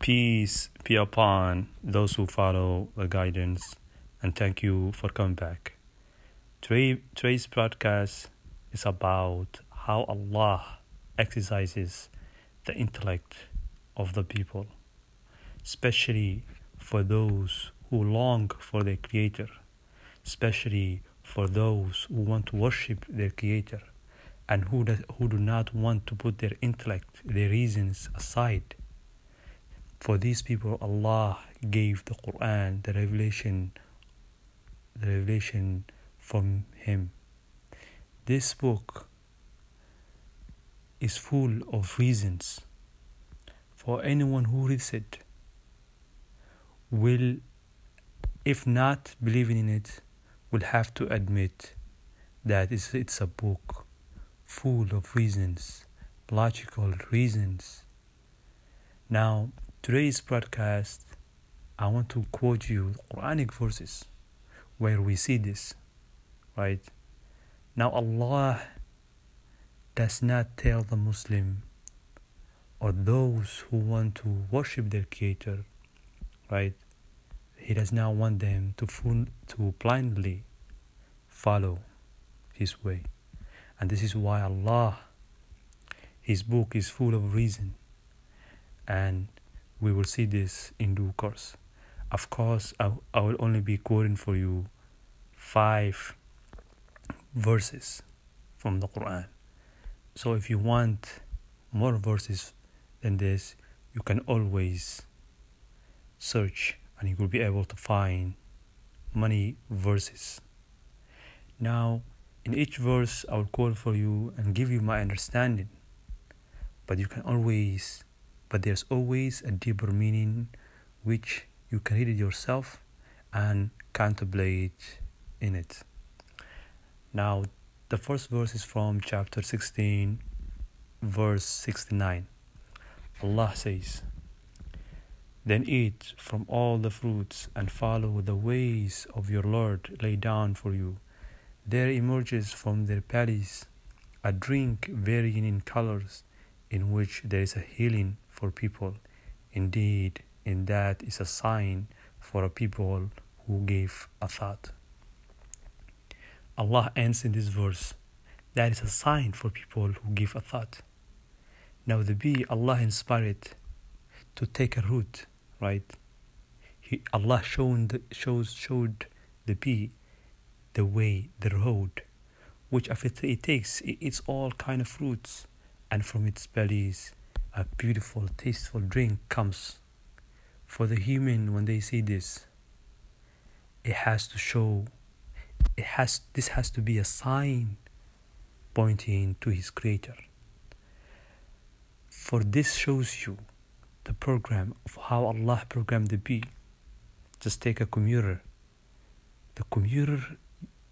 Peace be upon those who follow the guidance, and thank you for coming back. Today, today's broadcast is about how Allah exercises the intellect of the people, especially for those who long for their Creator, especially for those who want to worship their Creator and who, who do not want to put their intellect, their reasons aside for these people, Allah gave the Quran, the revelation, the revelation from Him. This book is full of reasons for anyone who reads it will if not believing in it will have to admit that it's, it's a book full of reasons logical reasons now Today's broadcast, I want to quote you Quranic verses where we see this, right? Now, Allah does not tell the Muslim or those who want to worship their Creator, right? He does not want them to full, to blindly follow His way, and this is why Allah, His book is full of reason, and we will see this in due course. Of course, I, I will only be quoting for you five verses from the Quran. So if you want more verses than this, you can always search and you will be able to find many verses. Now, in each verse, I will quote for you and give you my understanding. But you can always but there's always a deeper meaning which you can read it yourself and contemplate in it. Now, the first verse is from chapter 16, verse 69. Allah says, Then eat from all the fruits and follow the ways of your Lord laid down for you. There emerges from their bellies a drink varying in colors, in which there is a healing for people. Indeed, in that is a sign for a people who gave a thought. Allah ends in this verse that is a sign for people who give a thought. Now, the bee, Allah inspired to take a route, right? He, Allah shown the, shows, showed the bee the way, the road, which after it takes, it eats all kind of fruits, and from its bellies a beautiful, tasteful drink comes. For the human, when they see this, it has to show, it has, this has to be a sign pointing to his creator. For this shows you the program of how Allah programmed the bee. Just take a commuter. The commuter,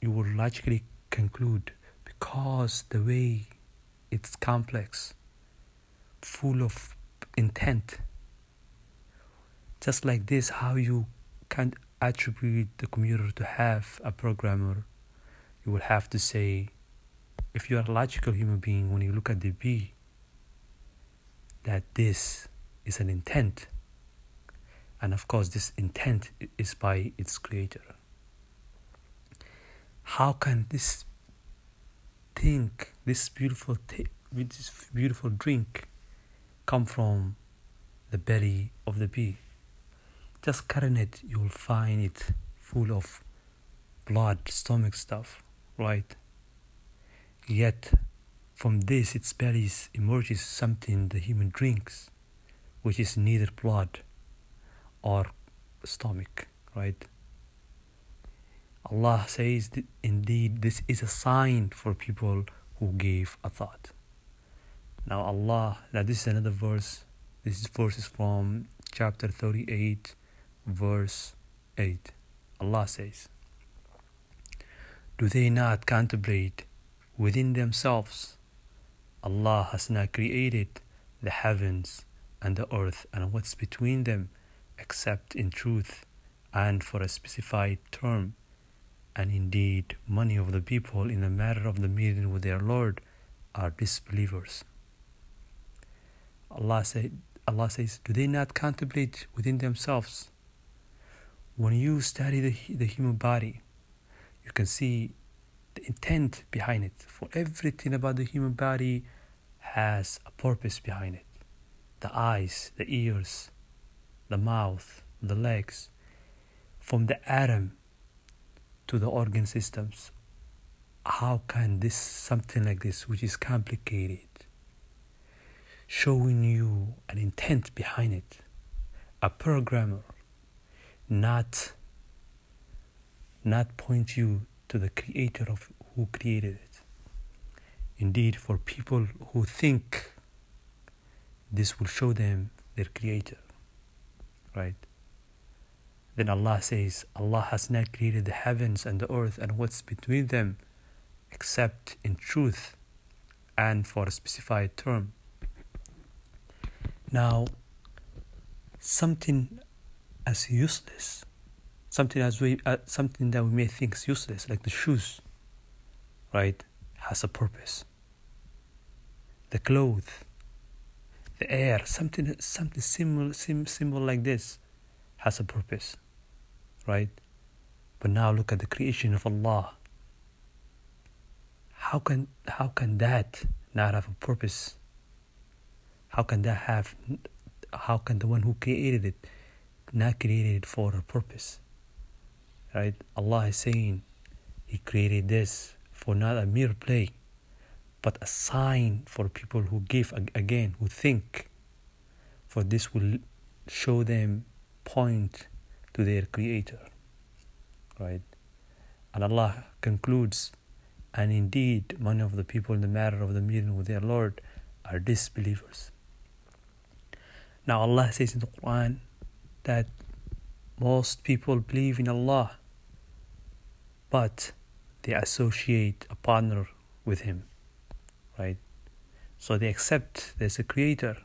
you will logically conclude because the way it's complex full of intent. Just like this, how you can attribute the computer to have a programmer, you will have to say, if you are a logical human being, when you look at the bee, that this is an intent. And of course, this intent is by its creator. How can this thing, this beautiful, th- this beautiful drink, come from the belly of the bee. Just cutting it, you'll find it full of blood, stomach stuff, right? Yet, from this, its belly emerges something the human drinks, which is neither blood or stomach, right? Allah says, indeed, this is a sign for people who gave a thought. Now Allah, now this is another verse. This verse is from chapter 38, verse 8. Allah says, Do they not contemplate within themselves? Allah has not created the heavens and the earth and what's between them except in truth and for a specified term. And indeed, many of the people in the matter of the meeting with their Lord are disbelievers. Allah said, Allah says, do they not contemplate within themselves? When you study the, the human body, you can see the intent behind it. For everything about the human body has a purpose behind it. The eyes, the ears, the mouth, the legs, from the atom to the organ systems. How can this something like this, which is complicated, showing you an intent behind it, a programmer, not not point you to the creator of who created it. Indeed, for people who think this will show them their creator, right? Then Allah says, Allah has not created the heavens and the earth and what's between them except in truth and for a specified term. Now, something as useless, something as we, uh, something that we may think is useless, like the shoes, right, has a purpose. The clothes, the air, something, something similar, sim, like this, has a purpose, right? But now look at the creation of Allah. How can how can that not have a purpose? How can that have? How can the one who created it not created it for a purpose? Right? Allah is saying He created this for not a mere play, but a sign for people who give again, who think. For this will show them point to their Creator. Right? And Allah concludes, and indeed, many of the people in the matter of the meeting with their Lord are disbelievers. Now, Allah says in the Quran that most people believe in Allah, but they associate a partner with Him, right? So they accept there's a Creator,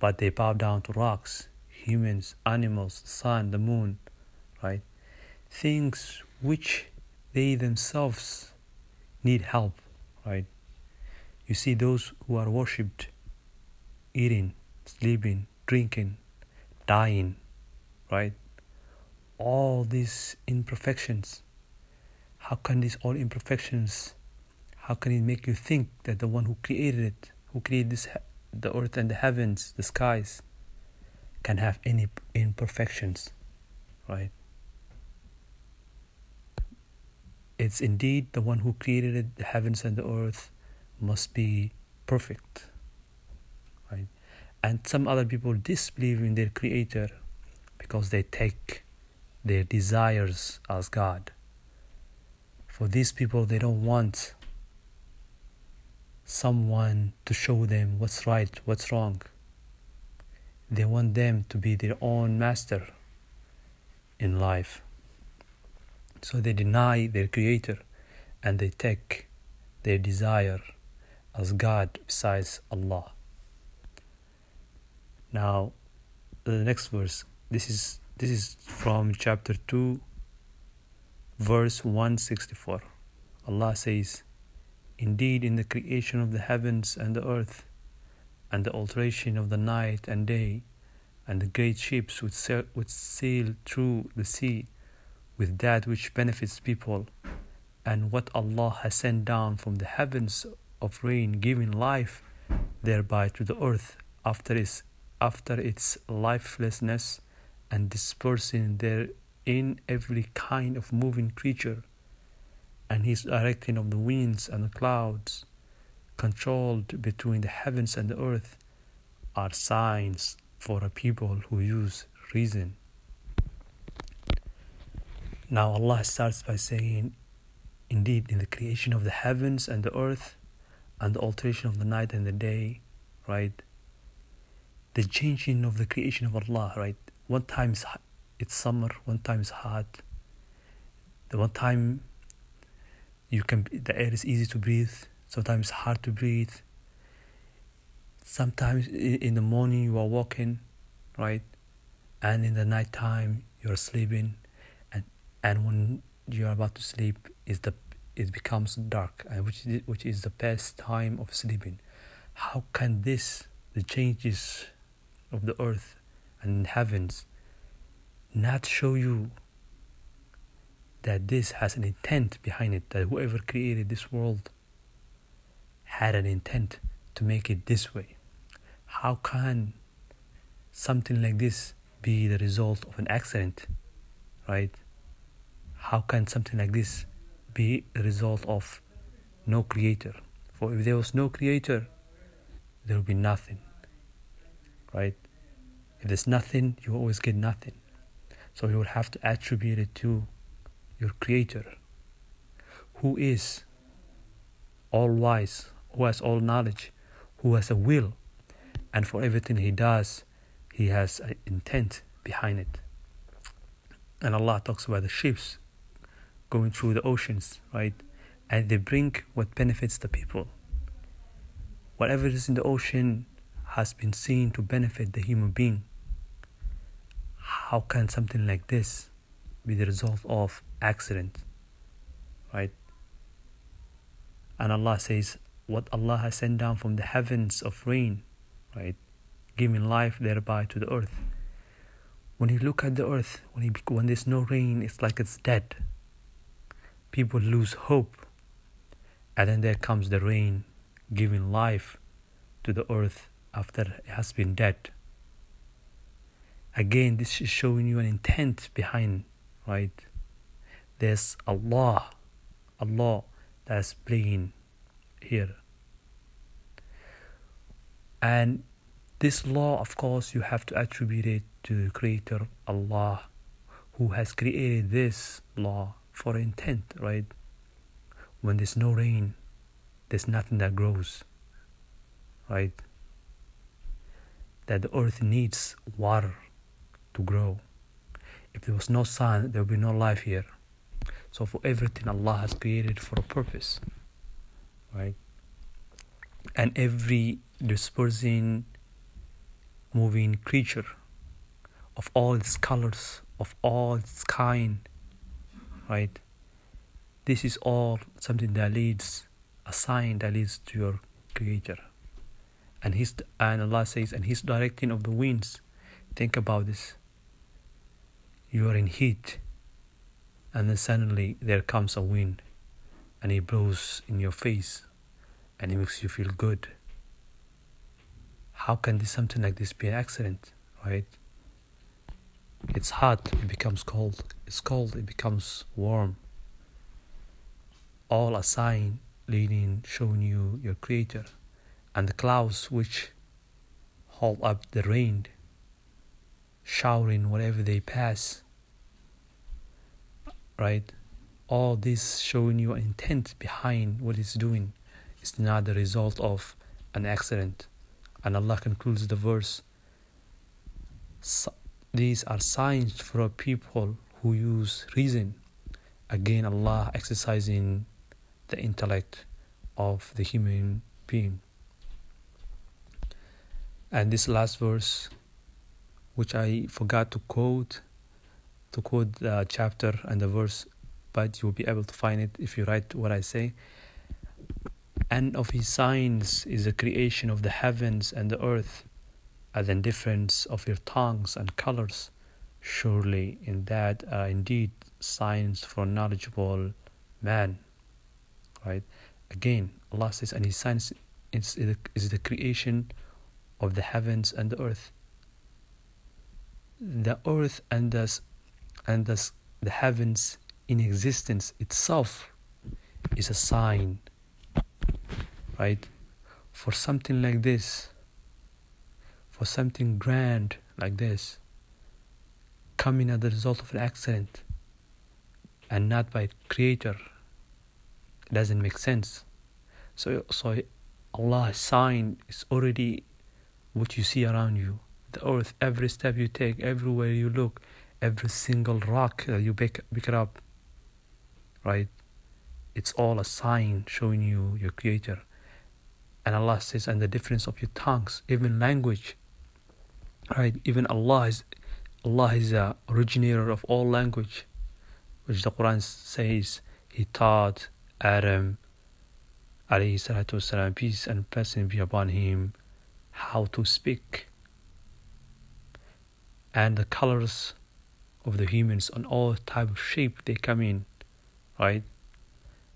but they bow down to rocks, humans, animals, the sun, the moon, right? Things which they themselves need help, right? You see, those who are worshipped, eating, sleeping, drinking, dying, right? All these imperfections. How can these all imperfections, how can it make you think that the one who created it, who created this, the earth and the heavens, the skies, can have any imperfections, right? It's indeed the one who created it, the heavens and the earth must be perfect? And some other people disbelieve in their creator because they take their desires as God. For these people, they don't want someone to show them what's right, what's wrong. They want them to be their own master in life. So they deny their creator and they take their desire as God besides Allah. Now, the next verse. This is this is from chapter two, verse one sixty four. Allah says, "Indeed, in the creation of the heavens and the earth, and the alteration of the night and day, and the great ships which sail, which sail through the sea, with that which benefits people, and what Allah has sent down from the heavens of rain, giving life thereby to the earth after its after its lifelessness and dispersing therein every kind of moving creature, and his directing of the winds and the clouds, controlled between the heavens and the earth, are signs for a people who use reason. Now Allah starts by saying, Indeed, in the creation of the heavens and the earth, and the alteration of the night and the day, right? The changing of the creation of Allah, right? One time it's summer, one time it's hot. The one time you can the air is easy to breathe, sometimes hard to breathe. Sometimes in the morning you are walking, right? And in the night time you're sleeping and and when you're about to sleep is the it becomes dark and which is, which is the best time of sleeping. How can this the changes of the earth and heavens not show you that this has an intent behind it, that whoever created this world had an intent to make it this way. How can something like this be the result of an accident, right? How can something like this be the result of no creator? For if there was no creator, there would be nothing, right? If there's nothing, you always get nothing. So you will have to attribute it to your creator, who is all wise, who has all knowledge, who has a will, and for everything he does, he has an intent behind it. And Allah talks about the ships going through the oceans, right? And they bring what benefits the people. Whatever is in the ocean has been seen to benefit the human being. How can something like this be the result of accident? Right? And Allah says, What Allah has sent down from the heavens of rain, right? Giving life thereby to the earth. When you look at the earth, when, you, when there's no rain, it's like it's dead. People lose hope. And then there comes the rain, giving life to the earth after it has been dead. Again, this is showing you an intent behind, right? There's Allah, Allah that's bringing here. And this law, of course, you have to attribute it to the Creator, Allah, who has created this law for intent, right? When there's no rain, there's nothing that grows, right? That the earth needs water to grow. If there was no sun, there would be no life here. So for everything Allah has created for a purpose, right? And every dispersing, moving creature of all its colors, of all its kind, right? This is all something that leads, a sign that leads to your Creator. And His and Allah says, and His directing of the winds. Think about this. You are in heat, and then suddenly there comes a wind, and it blows in your face, and it makes you feel good. How can this something like this be an accident, right? It's hot, it becomes cold. It's cold, it becomes warm. All a sign leading, showing you your Creator, and the clouds which hold up the rain, showering whatever they pass. Right? All this showing you intent behind what it's doing. It's not the result of an accident. And Allah concludes the verse these are signs for a people who use reason. Again, Allah exercising the intellect of the human being. And this last verse, which I forgot to quote, to quote the chapter and the verse, but you'll be able to find it if you write what I say. And of his signs is the creation of the heavens and the earth as in difference of your tongues and colors. Surely in that are indeed signs for knowledgeable man. Right? Again, Allah says, and His signs is the creation of the heavens and the earth. The earth and the, and the, heavens in existence itself is a sign, right? For something like this, for something grand like this coming as the result of an accident and not by creator it doesn't make sense so so Allah's sign is already what you see around you the earth every step you take everywhere you look every single rock that you pick, pick it up right? It's all a sign showing you your creator. And Allah says and the difference of your tongues even language right? Even allah is allah is the originator of all language which the quran says he taught adam alayhi salatu wasalam peace and blessing be upon him how to speak and the colors of the humans on all type of shape they come in right?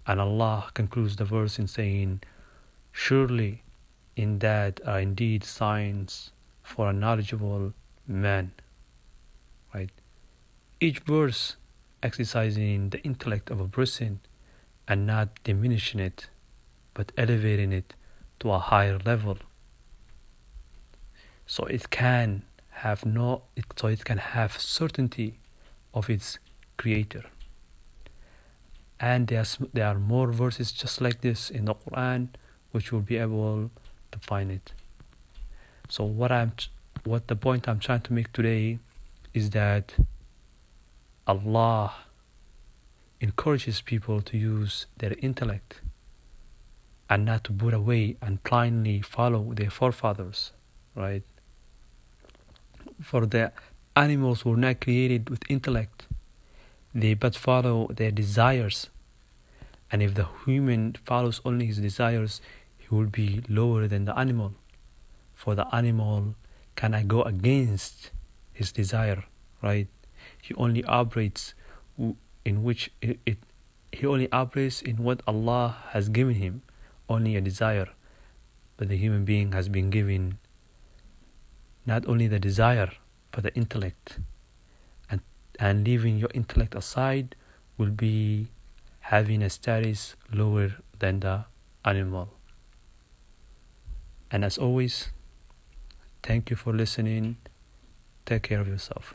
And allah concludes the verse in saying surely in that are indeed signs for a knowledgeable man right? Each verse exercising the intellect of a person and not diminishing it but elevating it to a higher level. So it can have no so it can have certainty of its creator. And there's, there are more verses just like this in the Quran which will be able to find it. So what I'm what the point I'm trying to make today is that Allah encourages people to use their intellect and not to put away and blindly follow their forefathers right for the animals were not created with intellect, they but follow their desires. And if the human follows only his desires, he will be lower than the animal. For the animal cannot go against his desire, right? He only operates in which it, it he only operates in what Allah has given him, only a desire. But the human being has been given not only the desire but the intellect. And and leaving your intellect aside will be having a status lower than the animal. And as always thank you for listening. Take care of yourself